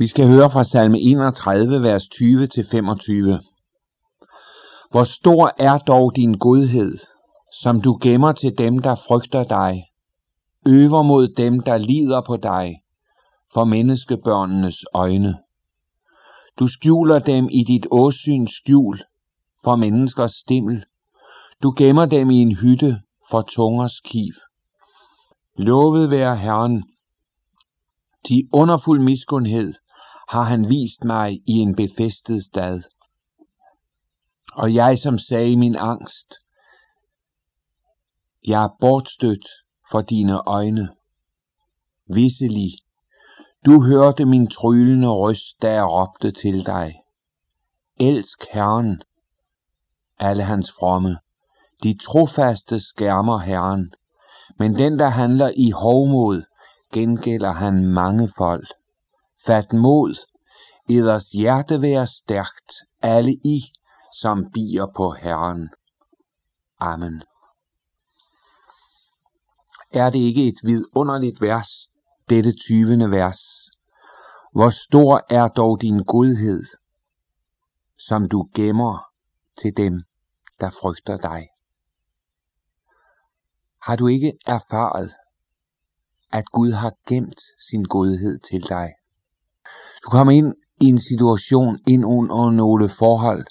Vi skal høre fra salme 31, vers 20-25. Hvor stor er dog din godhed, som du gemmer til dem, der frygter dig, øver mod dem, der lider på dig, for menneskebørnenes øjne. Du skjuler dem i dit åsyns skjul, for menneskers stimmel. Du gemmer dem i en hytte for tungers kiv. Lovet være Herren. De underfuld miskundhed har han vist mig i en befæstet stad. Og jeg som sagde i min angst, jeg er bortstødt for dine øjne. Visselig, du hørte min tryllende røst, da jeg råbte til dig. Elsk Herren, alle hans fromme. De trofaste skærmer Herren, men den, der handler i hovmod, gengælder han mange folk. Fat mod, eders hjerte være stærkt, alle I, som bier på Herren. Amen. Er det ikke et vidunderligt vers, dette 20. vers? Hvor stor er dog din godhed, som du gemmer til dem, der frygter dig. Har du ikke erfaret, at Gud har gemt sin godhed til dig? Du kommer ind i en situation, ind under nogle forhold,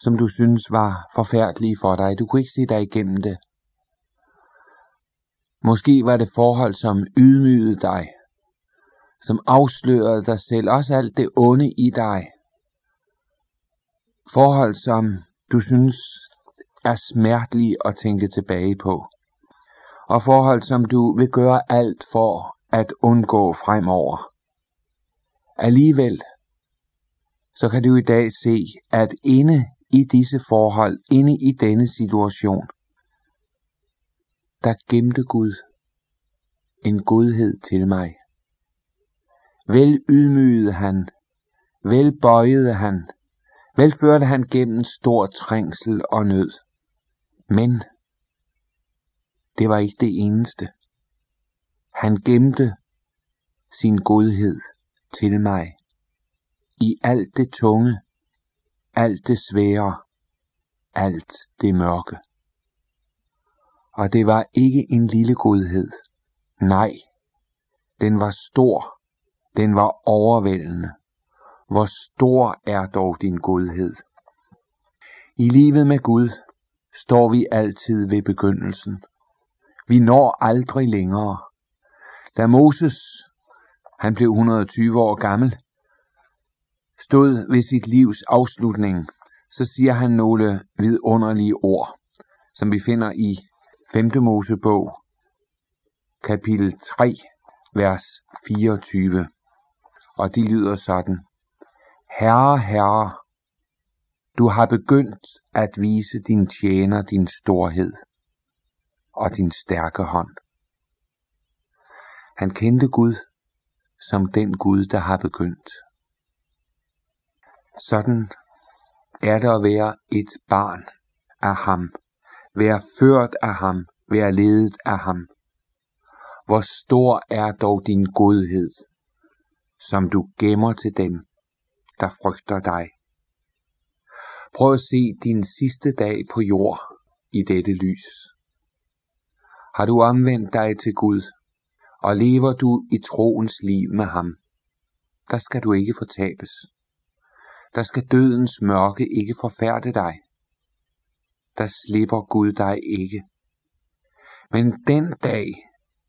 som du synes var forfærdelige for dig. Du kunne ikke se dig igennem det. Måske var det forhold, som ydmygede dig, som afslørede dig selv, også alt det onde i dig. Forhold, som du synes er smertelige at tænke tilbage på. Og forhold, som du vil gøre alt for at undgå fremover. Alligevel, så kan du i dag se, at inde i disse forhold, inde i denne situation, der gemte Gud en godhed til mig. Vel ydmygede han, vel bøjede han, vel førte han gennem stor trængsel og nød. Men det var ikke det eneste. Han gemte sin godhed til mig i alt det tunge, alt det svære, alt det mørke. Og det var ikke en lille godhed. Nej, den var stor, den var overvældende. Hvor stor er dog din godhed? I livet med Gud står vi altid ved begyndelsen. Vi når aldrig længere. Da Moses, han blev 120 år gammel, stod ved sit livs afslutning, så siger han nogle vidunderlige ord, som vi finder i 5. Mosebog, kapitel 3, vers 24. Og de lyder sådan. Herre, Herre, du har begyndt at vise din tjener din storhed og din stærke hånd. Han kendte Gud som den Gud, der har begyndt. Sådan er det at være et barn af ham, være ført af ham, være ledet af ham. Hvor stor er dog din godhed, som du gemmer til dem, der frygter dig. Prøv at se din sidste dag på jord i dette lys. Har du omvendt dig til Gud, og lever du i troens liv med ham, der skal du ikke fortabes. Der skal dødens mørke ikke forfærde dig. Der slipper Gud dig ikke. Men den dag,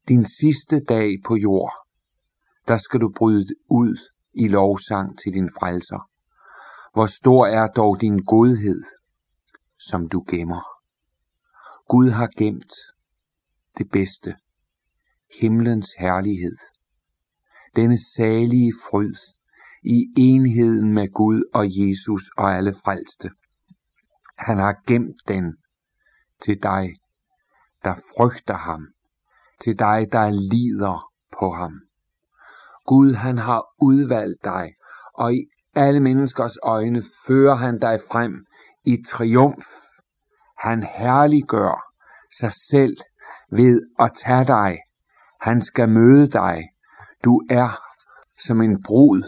din sidste dag på jord, der skal du bryde ud i lovsang til din frelser. Hvor stor er dog din godhed, som du gemmer. Gud har gemt det bedste, himlens herlighed, denne salige fryd i enheden med Gud og Jesus og alle frelste. Han har gemt den til dig, der frygter ham, til dig, der lider på ham. Gud han har udvalgt dig, og i alle menneskers øjne fører han dig frem i triumf. Han herliggør sig selv ved at tage dig. Han skal møde dig. Du er som en brud,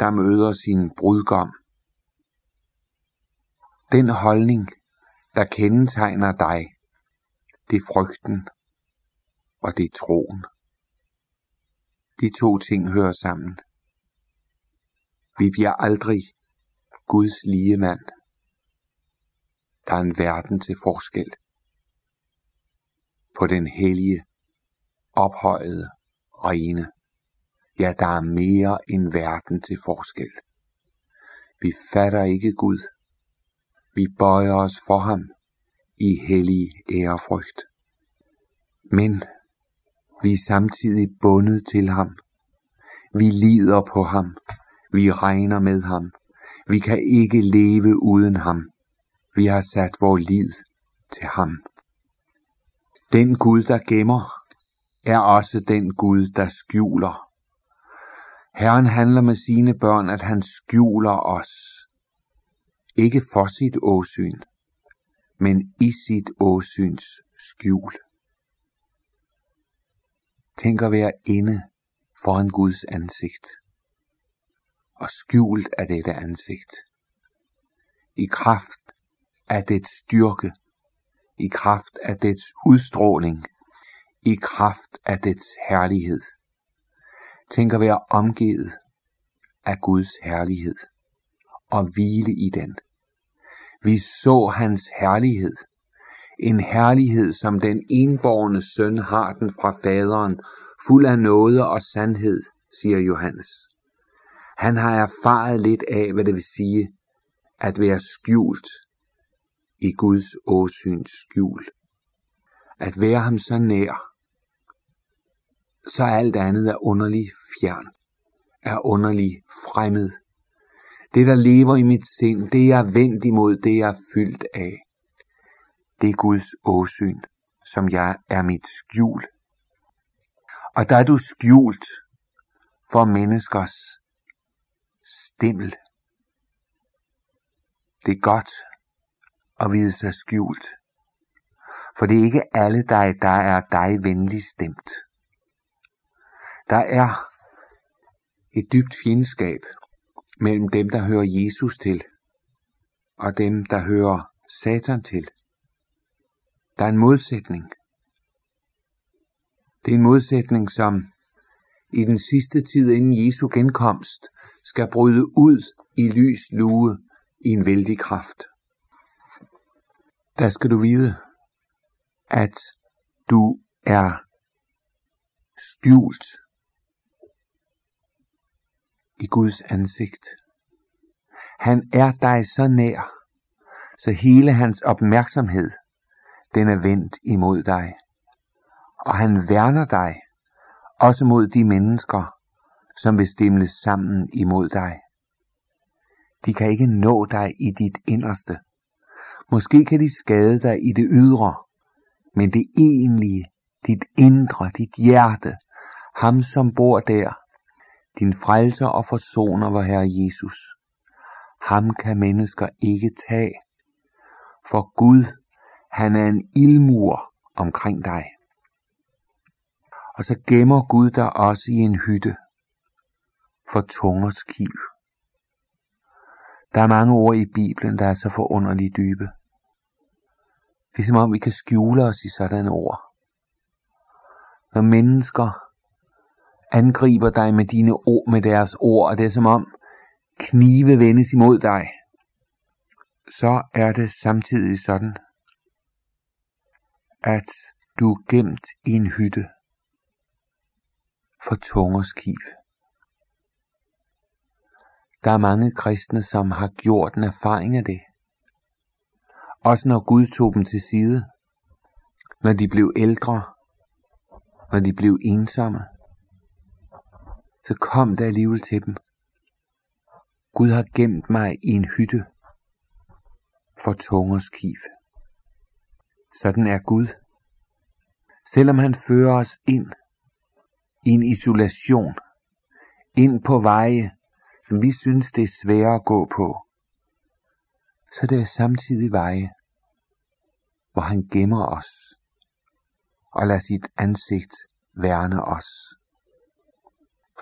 der møder sin brudgom. Den holdning, der kendetegner dig, det er frygten, og det er troen. De to ting hører sammen. Vi bliver aldrig Guds lige mand. Der er en verden til forskel på den hellige, ophøjede, rene. Ja, der er mere end verden til forskel. Vi fatter ikke Gud. Vi bøjer os for ham i hellig ærefrygt. Men vi er samtidig bundet til ham. Vi lider på ham. Vi regner med ham. Vi kan ikke leve uden ham. Vi har sat vores lid til ham. Den Gud, der gemmer, er også den Gud, der skjuler. Herren handler med sine børn, at han skjuler os. Ikke for sit åsyn, men i sit åsyns skjul. Tænk at være inde foran Guds ansigt. Og skjult af dette ansigt. I kraft af dets styrke. I kraft af dets udstråling. I kraft af dets herlighed. Tænk at være omgivet af Guds herlighed og hvile i den. Vi så hans herlighed. En herlighed, som den enborgne søn har den fra faderen, fuld af nåde og sandhed, siger Johannes. Han har erfaret lidt af, hvad det vil sige at være skjult i Guds åsyns skjul. At være ham så nær, så alt andet er underlig fjern, er underlig fremmed. Det, der lever i mit sind, det jeg er vendt imod, det jeg er fyldt af, det er Guds åsyn, som jeg er mit skjul. Og der er du skjult for menneskers stimmel. Det er godt at vide sig skjult. For det er ikke alle dig, der er dig venlig stemt. Der er et dybt fjendskab mellem dem, der hører Jesus til, og dem, der hører Satan til. Der er en modsætning. Det er en modsætning, som i den sidste tid inden Jesu genkomst skal bryde ud i lys lue i en vældig kraft. Der skal du vide, at du er skjult i Guds ansigt. Han er dig så nær, så hele hans opmærksomhed, den er vendt imod dig. Og han værner dig, også mod de mennesker, som vil stemle sammen imod dig. De kan ikke nå dig i dit inderste. Måske kan de skade dig i det ydre, men det egentlige, dit indre, dit hjerte, ham som bor der, din frelser og forsoner var Herre Jesus. Ham kan mennesker ikke tage, for Gud, han er en ildmur omkring dig. Og så gemmer Gud dig også i en hytte for tungers kiv. Der er mange ord i Bibelen, der er så forunderligt dybe. Det er som om vi kan skjule os i sådanne ord. Når mennesker angriber dig med, dine ord, med deres ord, og det er som om knive vendes imod dig, så er det samtidig sådan, at du er gemt i en hytte for tungers kiv. Der er mange kristne, som har gjort en erfaring af det. Også når Gud tog dem til side, når de blev ældre, når de blev ensomme, så kom der alligevel til dem. Gud har gemt mig i en hytte for tungers kiv. Sådan er Gud. Selvom han fører os ind i en isolation, ind på veje, som vi synes det er svære at gå på, så det er samtidig veje, hvor han gemmer os og lader sit ansigt værne os.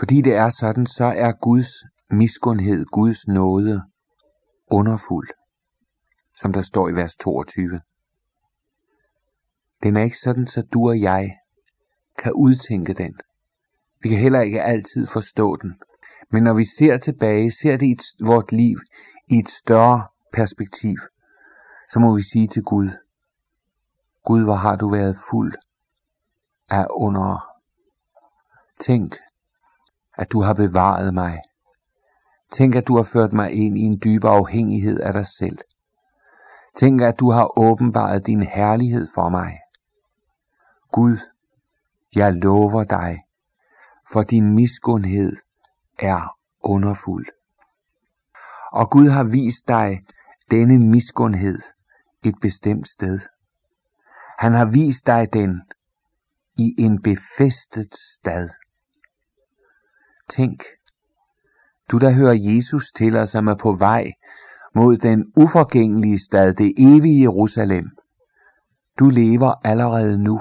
Fordi det er sådan, så er Guds miskundhed, Guds nåde, underfuld, som der står i vers 22. Den er ikke sådan, så du og jeg kan udtænke den. Vi kan heller ikke altid forstå den. Men når vi ser tilbage, ser det i vort liv i et større perspektiv, så må vi sige til Gud, Gud, hvor har du været fuld af under. Tænk, at du har bevaret mig. Tænk, at du har ført mig ind i en dyb afhængighed af dig selv. Tænk, at du har åbenbaret din herlighed for mig. Gud, jeg lover dig, for din miskundhed er underfuld. Og Gud har vist dig denne miskundhed et bestemt sted. Han har vist dig den i en befæstet stad. Tænk, du der hører Jesus til os, som er på vej mod den uforgængelige stad, det evige Jerusalem. Du lever allerede nu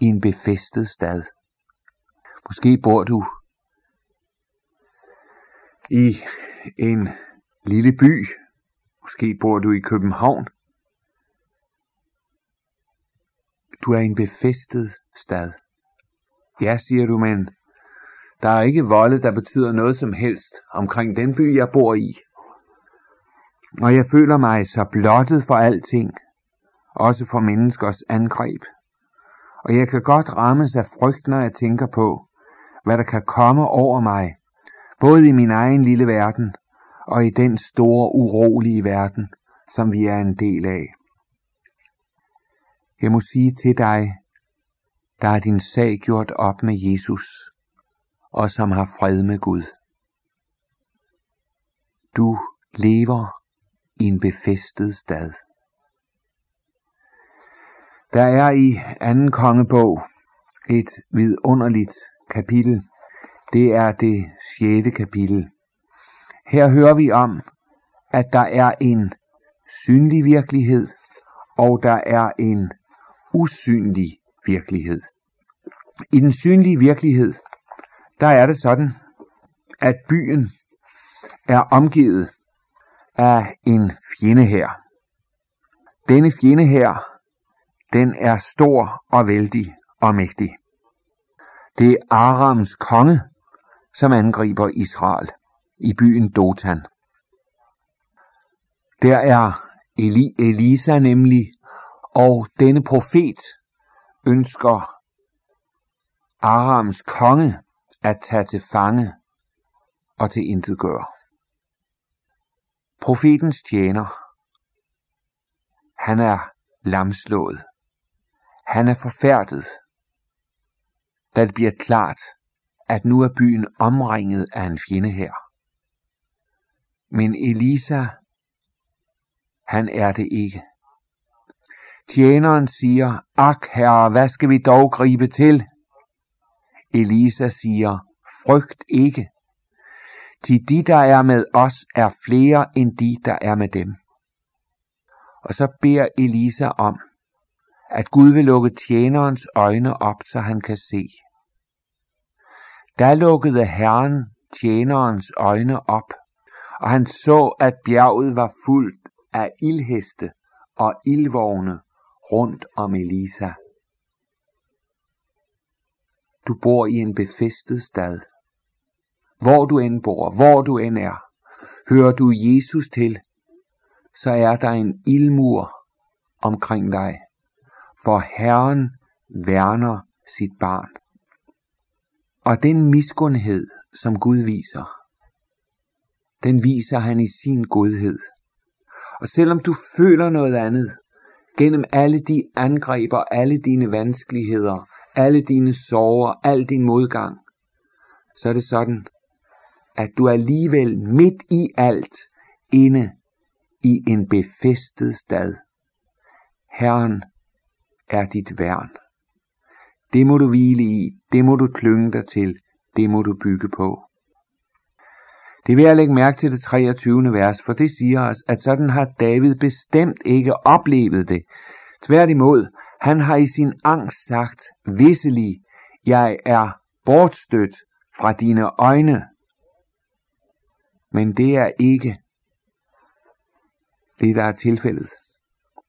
i en befæstet stad. Måske bor du i en lille by. Måske bor du i København. Du er i en befæstet stad. Ja, siger du, men der er ikke volde, der betyder noget som helst omkring den by, jeg bor i. Og jeg føler mig så blottet for alting, også for menneskers angreb. Og jeg kan godt rammes af frygt, når jeg tænker på, hvad der kan komme over mig, både i min egen lille verden og i den store urolige verden, som vi er en del af. Jeg må sige til dig, der er din sag gjort op med Jesus, og som har fred med Gud. Du lever i en befæstet stad. Der er i anden kongebog et vidunderligt kapitel. Det er det sjette kapitel. Her hører vi om, at der er en synlig virkelighed, og der er en usynlig virkelighed. I den synlige virkelighed, der er det sådan, at byen er omgivet af en fjende her. Denne fjende her, den er stor og vældig og mægtig. Det er Arams konge, som angriber Israel i byen Dotan. Der er Eli Elisa nemlig, og denne profet ønsker Arams konge at tage til fange og til intet gøre. Profetens tjener, han er lamslået. Han er forfærdet, da det bliver klart, at nu er byen omringet af en fjende her. Men Elisa, han er det ikke. Tjeneren siger, ak herre, hvad skal vi dog gribe til? Elisa siger, frygt ikke. Til de, der er med os, er flere end de, der er med dem. Og så beder Elisa om, at Gud vil lukke tjenerens øjne op, så han kan se. Da lukkede Herren tjenerens øjne op, og han så, at bjerget var fuldt af ildheste og ildvogne rundt om Elisa. Du bor i en befæstet stad. Hvor du end bor, hvor du end er, hører du Jesus til, så er der en ildmur omkring dig, for Herren værner sit barn. Og den miskundhed, som Gud viser, den viser han i sin godhed. Og selvom du føler noget andet, gennem alle de angreb og alle dine vanskeligheder, alle dine sorger, al din modgang, så er det sådan, at du alligevel midt i alt inde i en befæstet stad. Herren er dit værn. Det må du hvile i, det må du klynge dig til, det må du bygge på. Det vil jeg lægge mærke til det 23. vers, for det siger os, at sådan har David bestemt ikke oplevet det. Tværtimod, han har i sin angst sagt, visselig, jeg er bortstødt fra dine øjne. Men det er ikke det, der er tilfældet.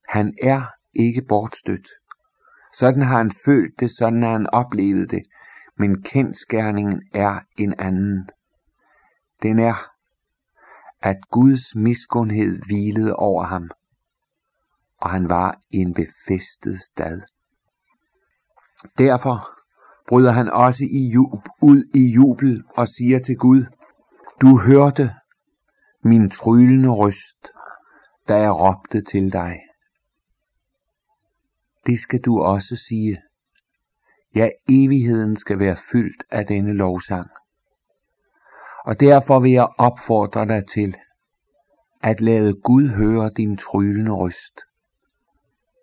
Han er ikke bortstødt. Sådan har han følt det, sådan har han oplevet det, men kendskærningen er en anden. Den er, at Guds miskundhed hvilede over ham, og han var i en befæstet stad. Derfor bryder han også i jub, ud i jubel og siger til Gud, Du hørte min tryllende røst, da jeg råbte til dig. Det skal du også sige. Ja, evigheden skal være fyldt af denne lovsang. Og derfor vil jeg opfordre dig til at lade Gud høre din tryllende røst.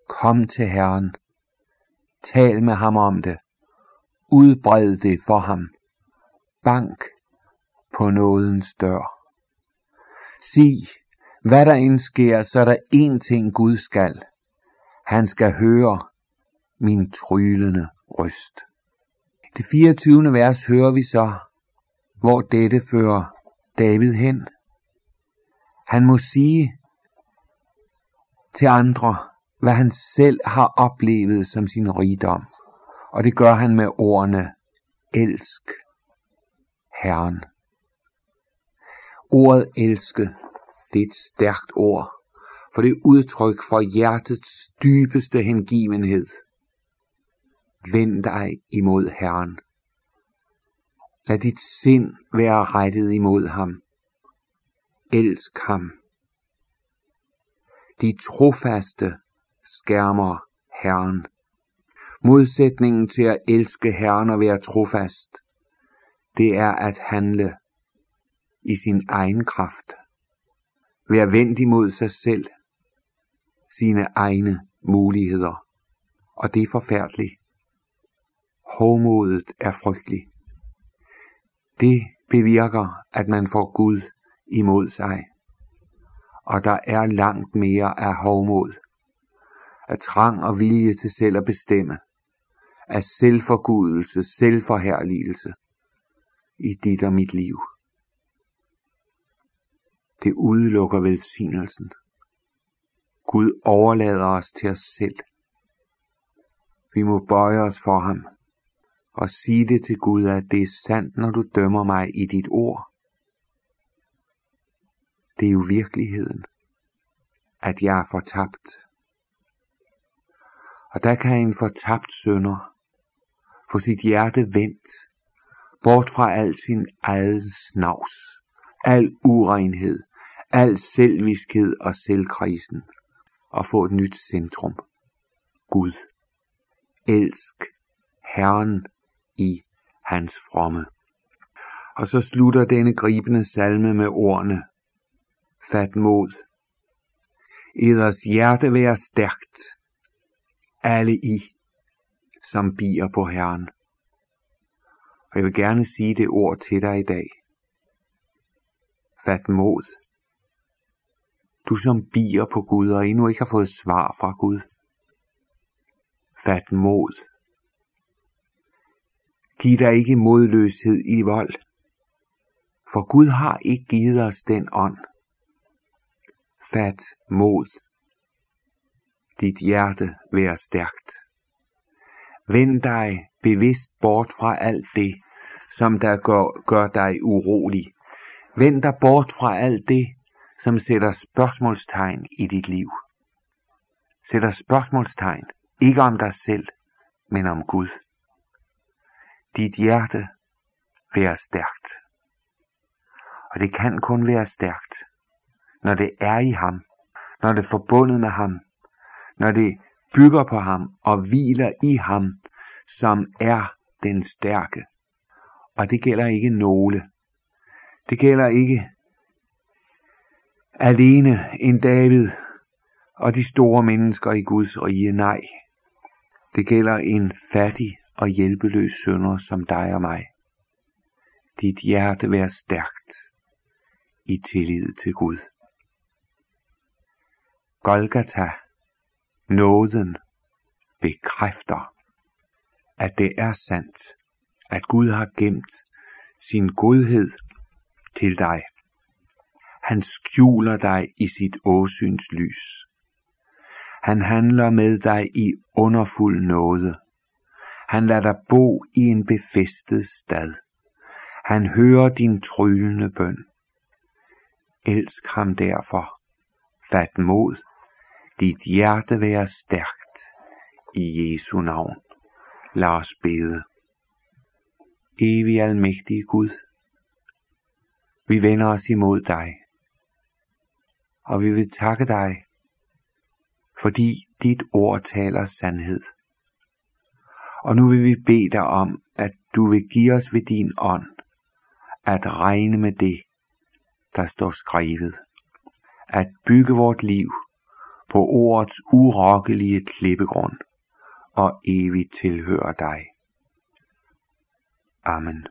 Kom til Herren. Tal med ham om det. Udbred det for ham. Bank på nådens dør. Sig, hvad der end sker, så er der én ting Gud skal. Han skal høre min trylende røst. Det 24. vers hører vi så, hvor dette fører David hen. Han må sige til andre, hvad han selv har oplevet som sin rigdom. Og det gør han med ordene, elsk Herren. Ordet elske, det er et stærkt ord, for det er udtryk for hjertets dybeste hengivenhed. Vend dig imod Herren. Lad dit sind være rettet imod ham. Elsk ham. De trofaste skærmer Herren. Modsætningen til at elske Herren og være trofast, det er at handle i sin egen kraft. Være vendt imod sig selv, sine egne muligheder. Og det er forfærdeligt. Hovmodet er frygtelig. Det bevirker, at man får Gud imod sig. Og der er langt mere af hovmod, af trang og vilje til selv at bestemme, af selvforgudelse, selvforherligelse i dit og mit liv. Det udelukker velsignelsen. Gud overlader os til os selv. Vi må bøje os for ham og sige det til Gud, at det er sandt, når du dømmer mig i dit ord. Det er jo virkeligheden, at jeg er fortabt. Og der kan en fortabt sønder få sit hjerte vendt bort fra al sin egen snavs, al urenhed, al selviskhed og selvkrisen, og få et nyt centrum. Gud. Elsk Herren i hans fromme. Og så slutter denne gribende salme med ordene. Fat mod. Eders hjerte være stærkt. Alle I, som bier på Herren. Og jeg vil gerne sige det ord til dig i dag. Fat mod. Du som bier på Gud og endnu ikke har fået svar fra Gud. Fat mod. Giv dig ikke modløshed i vold, for Gud har ikke givet os den ånd. Fat mod. Dit hjerte være stærkt. Vend dig bevidst bort fra alt det, som der gør, gør dig urolig. Vend dig bort fra alt det, som sætter spørgsmålstegn i dit liv. Sætter spørgsmålstegn, ikke om dig selv, men om Gud. Dit hjerte være stærkt. Og det kan kun være stærkt, når det er i ham, når det er forbundet med ham, når det bygger på ham og hviler i ham, som er den stærke. Og det gælder ikke nogle. Det gælder ikke alene en David og de store mennesker i Guds rige. Nej, det gælder en fattig og hjælpeløs sønder som dig og mig. Dit hjerte vær stærkt i tillid til Gud. Golgata, nåden, bekræfter, at det er sandt, at Gud har gemt sin godhed til dig. Han skjuler dig i sit åsyns lys. Han handler med dig i underfuld nåde. Han lader dig bo i en befæstet stad. Han hører din tryllende bøn. Elsk ham derfor. Fat mod. Dit hjerte være stærkt. I Jesu navn. Lad os bede. Evig almægtige Gud, vi vender os imod dig, og vi vil takke dig, fordi dit ord taler sandhed. Og nu vil vi bede dig om, at du vil give os ved din ånd, at regne med det, der står skrevet, at bygge vort liv på ordets urokkelige klippegrund og evigt tilhører dig. Amen.